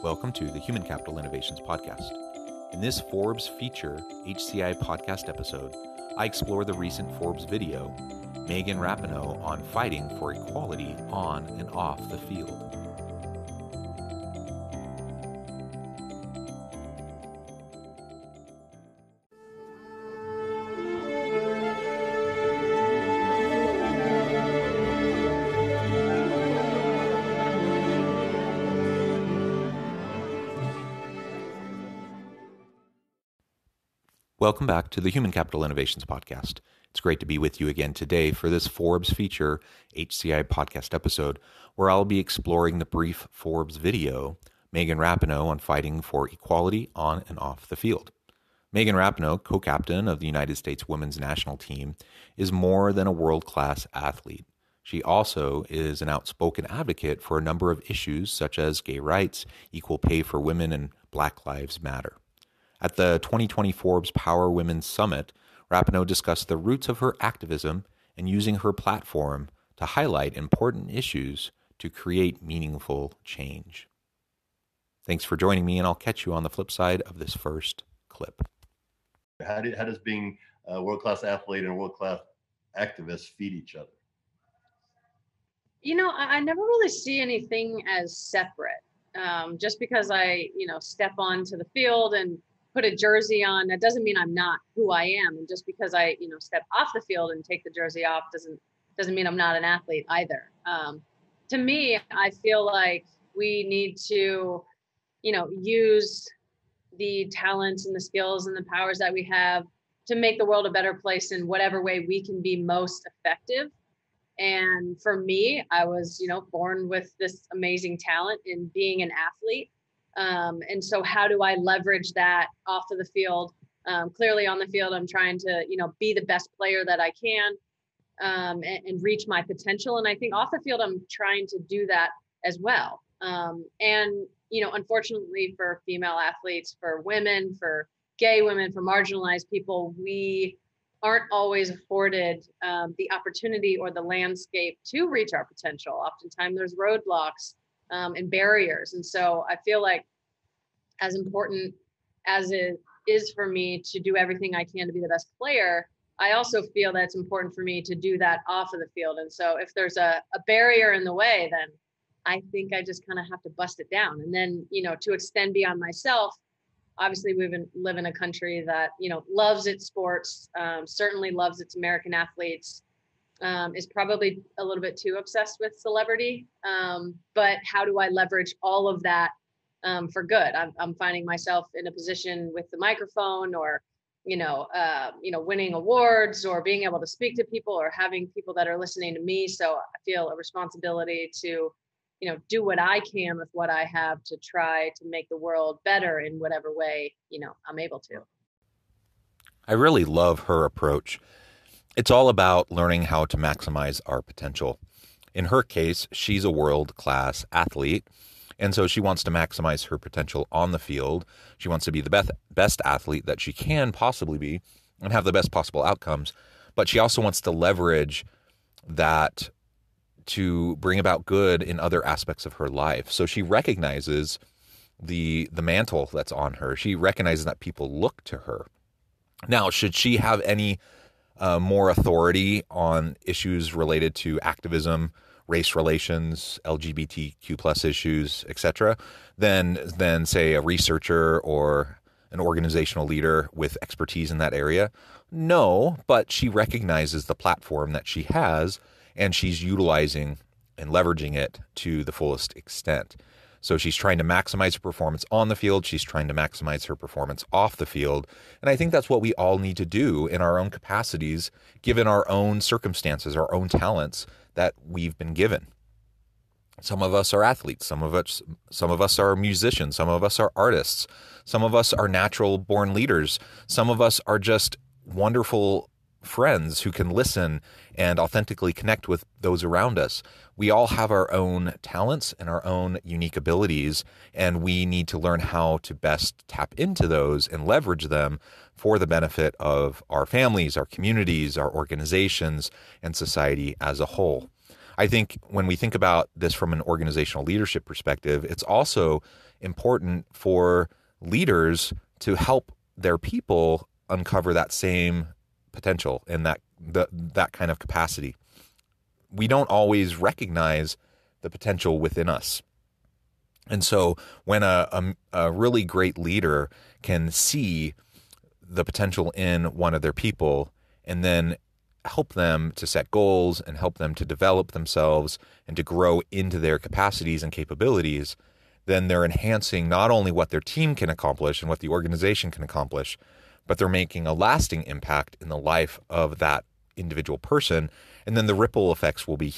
Welcome to the Human Capital Innovations Podcast. In this Forbes feature HCI podcast episode, I explore the recent Forbes video, Megan Rapinoe on fighting for equality on and off the field. Welcome back to the Human Capital Innovations Podcast. It's great to be with you again today for this Forbes feature HCI podcast episode, where I'll be exploring the brief Forbes video, Megan Rapinoe on fighting for equality on and off the field. Megan Rapinoe, co captain of the United States women's national team, is more than a world class athlete. She also is an outspoken advocate for a number of issues such as gay rights, equal pay for women, and Black Lives Matter. At the 2020 Forbes Power Women Summit, Rapinoe discussed the roots of her activism and using her platform to highlight important issues to create meaningful change. Thanks for joining me, and I'll catch you on the flip side of this first clip. How, do, how does being a world class athlete and a world class activist feed each other? You know, I, I never really see anything as separate. Um, just because I, you know, step onto the field and put a jersey on, that doesn't mean I'm not who I am. And just because I, you know, step off the field and take the jersey off doesn't doesn't mean I'm not an athlete either. Um, to me, I feel like we need to, you know, use the talents and the skills and the powers that we have to make the world a better place in whatever way we can be most effective. And for me, I was, you know, born with this amazing talent in being an athlete. Um, and so, how do I leverage that off of the field? Um, clearly, on the field, I'm trying to, you know, be the best player that I can um, and, and, reach my potential. And I think off the field, I'm trying to do that as well. Um, and you know, unfortunately, for female athletes, for women, for gay women, for marginalized people, we aren't always afforded um, the opportunity or the landscape to reach our potential. Oftentimes, there's roadblocks um, and barriers. And so I feel like as important as it is for me to do everything I can to be the best player, I also feel that it's important for me to do that off of the field. And so if there's a, a barrier in the way, then I think I just kind of have to bust it down. And then, you know, to extend beyond myself, obviously we live in a country that, you know, loves its sports, um, certainly loves its American athletes, um, is probably a little bit too obsessed with celebrity. Um, but how do I leverage all of that um, for good? I'm, I'm, finding myself in a position with the microphone, or you know, uh, you know, winning awards, or being able to speak to people, or having people that are listening to me. So I feel a responsibility to, you know, do what I can with what I have to try to make the world better in whatever way you know I'm able to. I really love her approach it's all about learning how to maximize our potential. In her case, she's a world class athlete. And so she wants to maximize her potential on the field. She wants to be the best, best athlete that she can possibly be and have the best possible outcomes. But she also wants to leverage that to bring about good in other aspects of her life. So she recognizes the the mantle that's on her. She recognizes that people look to her. Now, should she have any uh, more authority on issues related to activism, race relations, LGBTQ plus issues, etc., than than say a researcher or an organizational leader with expertise in that area. No, but she recognizes the platform that she has and she's utilizing and leveraging it to the fullest extent. So she's trying to maximize her performance on the field. She's trying to maximize her performance off the field. And I think that's what we all need to do in our own capacities, given our own circumstances, our own talents that we've been given. Some of us are athletes, some of us some of us are musicians, some of us are artists, some of us are natural born leaders, some of us are just wonderful friends who can listen and authentically connect with those around us. We all have our own talents and our own unique abilities, and we need to learn how to best tap into those and leverage them for the benefit of our families, our communities, our organizations, and society as a whole. I think when we think about this from an organizational leadership perspective, it's also important for leaders to help their people uncover that same potential and that the, that kind of capacity. We don't always recognize the potential within us. And so when a, a, a really great leader can see the potential in one of their people and then help them to set goals and help them to develop themselves and to grow into their capacities and capabilities, then they're enhancing not only what their team can accomplish and what the organization can accomplish, but they're making a lasting impact in the life of that individual person. And then the ripple effects will be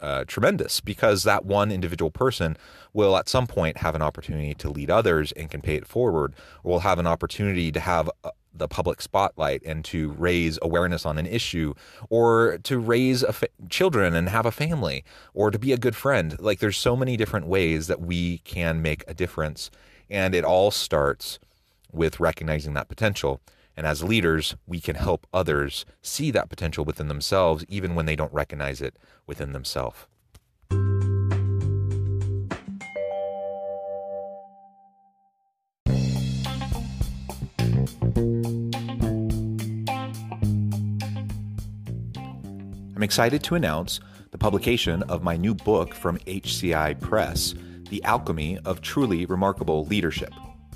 uh, tremendous because that one individual person will at some point have an opportunity to lead others and can pay it forward, or will have an opportunity to have uh, the public spotlight and to raise awareness on an issue, or to raise fa- children and have a family, or to be a good friend. Like there's so many different ways that we can make a difference, and it all starts with recognizing that potential. And as leaders, we can help others see that potential within themselves, even when they don't recognize it within themselves. I'm excited to announce the publication of my new book from HCI Press, The Alchemy of Truly Remarkable Leadership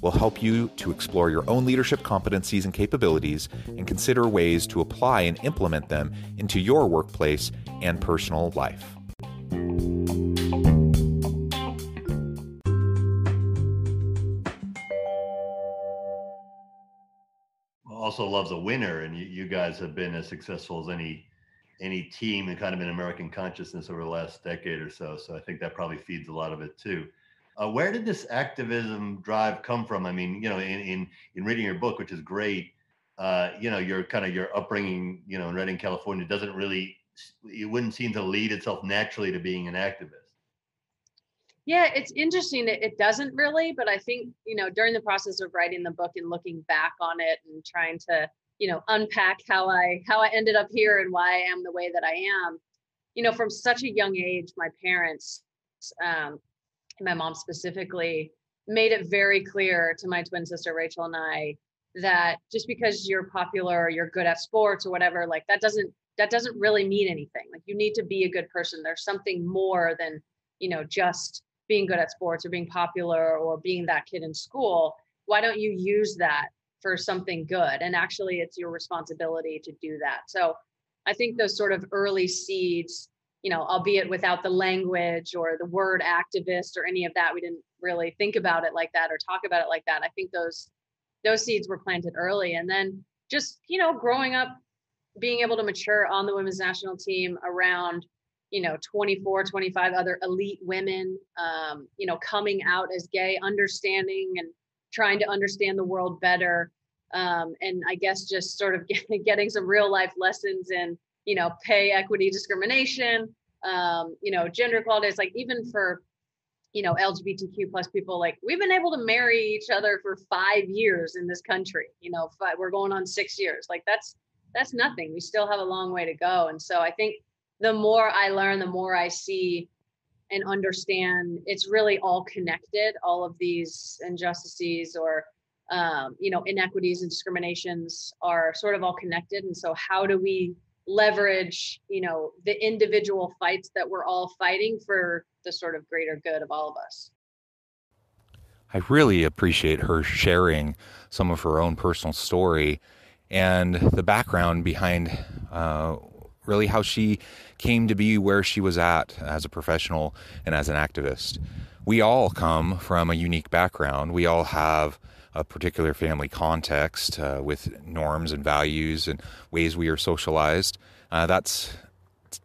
will help you to explore your own leadership competencies and capabilities and consider ways to apply and implement them into your workplace and personal life. Also loves a winner, and you, you guys have been as successful as any any team and kind of in American consciousness over the last decade or so. So I think that probably feeds a lot of it too. Uh, where did this activism drive come from? I mean, you know, in in, in reading your book, which is great, uh, you know, your kind of your upbringing, you know, in Redding, California, doesn't really, it wouldn't seem to lead itself naturally to being an activist. Yeah, it's interesting. It, it doesn't really, but I think you know, during the process of writing the book and looking back on it and trying to, you know, unpack how I how I ended up here and why I am the way that I am, you know, from such a young age, my parents um, my mom specifically made it very clear to my twin sister Rachel and I that just because you're popular or you're good at sports or whatever, like that doesn't that doesn't really mean anything. Like you need to be a good person. There's something more than, you know, just being good at sports or being popular or being that kid in school. Why don't you use that for something good? And actually it's your responsibility to do that. So I think those sort of early seeds you know, albeit without the language or the word activist or any of that. We didn't really think about it like that or talk about it like that. I think those those seeds were planted early. And then just, you know, growing up, being able to mature on the women's national team around, you know, 24, 25 other elite women, um, you know, coming out as gay, understanding and trying to understand the world better. Um, and I guess just sort of getting some real life lessons in you know, pay equity discrimination, um, you know, gender equality. It's like even for, you know lgbtq plus people like we've been able to marry each other for five years in this country you know we we're going on six years. Like that's that's nothing. We still have a long way to go. And so i think the more i learn the more i see and understand it's really all connected all of these injustices or um, you know inequities and discriminations are sort of all connected. And so how do we leverage you know the individual fights that we're all fighting for the sort of greater good of all of us i really appreciate her sharing some of her own personal story and the background behind uh, really how she came to be where she was at as a professional and as an activist. We all come from a unique background. We all have a particular family context uh, with norms and values and ways we are socialized. Uh, that's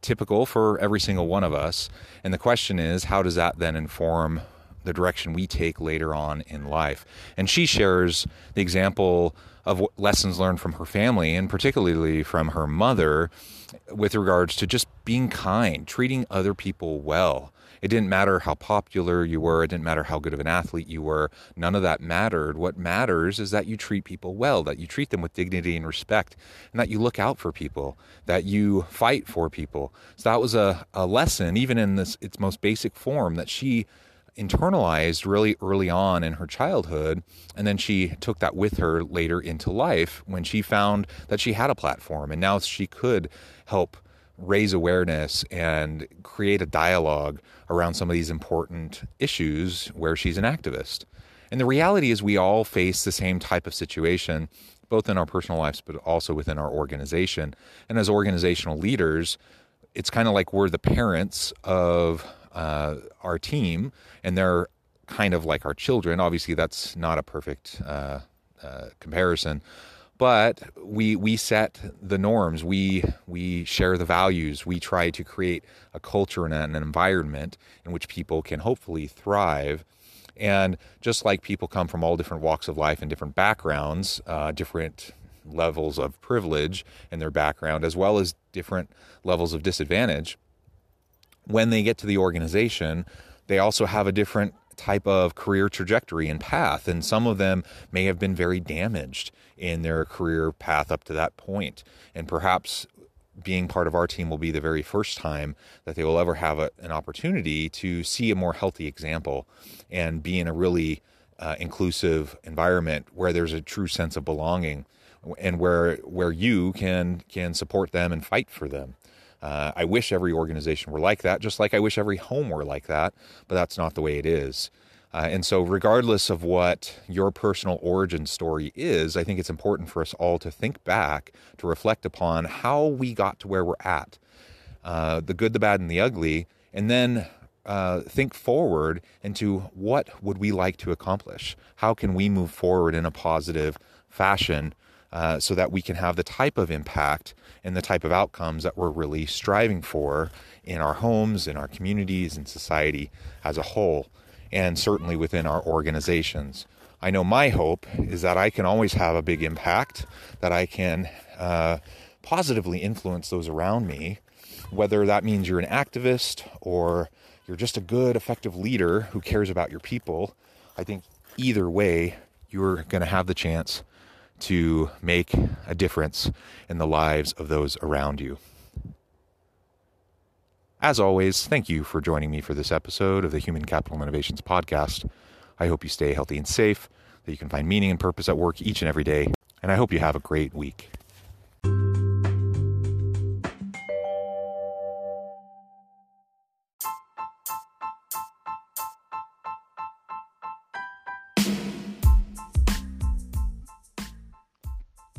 typical for every single one of us. And the question is, how does that then inform the direction we take later on in life? And she shares the example of lessons learned from her family and particularly from her mother with regards to just being kind, treating other people well. It didn't matter how popular you were, it didn't matter how good of an athlete you were. None of that mattered. What matters is that you treat people well, that you treat them with dignity and respect, and that you look out for people, that you fight for people. So that was a, a lesson, even in this its most basic form, that she internalized really early on in her childhood. And then she took that with her later into life when she found that she had a platform and now she could help raise awareness and create a dialogue around some of these important issues where she's an activist. And the reality is, we all face the same type of situation, both in our personal lives, but also within our organization. And as organizational leaders, it's kind of like we're the parents of uh, our team, and they're kind of like our children. Obviously, that's not a perfect uh, uh, comparison, but we we set the norms. We we share the values. We try to create a culture and an environment in which people can hopefully thrive. And just like people come from all different walks of life and different backgrounds, uh, different levels of privilege in their background, as well as different levels of disadvantage, when they get to the organization, they also have a different type of career trajectory and path. And some of them may have been very damaged in their career path up to that point. And perhaps being part of our team will be the very first time that they will ever have a, an opportunity to see a more healthy example and be in a really uh, inclusive environment where there's a true sense of belonging and where where you can can support them and fight for them. Uh, I wish every organization were like that, just like I wish every home were like that, but that's not the way it is. Uh, and so, regardless of what your personal origin story is, I think it's important for us all to think back, to reflect upon how we got to where we're at uh, the good, the bad, and the ugly, and then uh, think forward into what would we like to accomplish? How can we move forward in a positive fashion uh, so that we can have the type of impact and the type of outcomes that we're really striving for in our homes, in our communities, in society as a whole, and certainly within our organizations. I know my hope is that I can always have a big impact, that I can uh, positively influence those around me, whether that means you're an activist or you're just a good, effective leader who cares about your people. I think either way, you're going to have the chance to make a difference in the lives of those around you. As always, thank you for joining me for this episode of the Human Capital Innovations Podcast. I hope you stay healthy and safe, that you can find meaning and purpose at work each and every day, and I hope you have a great week.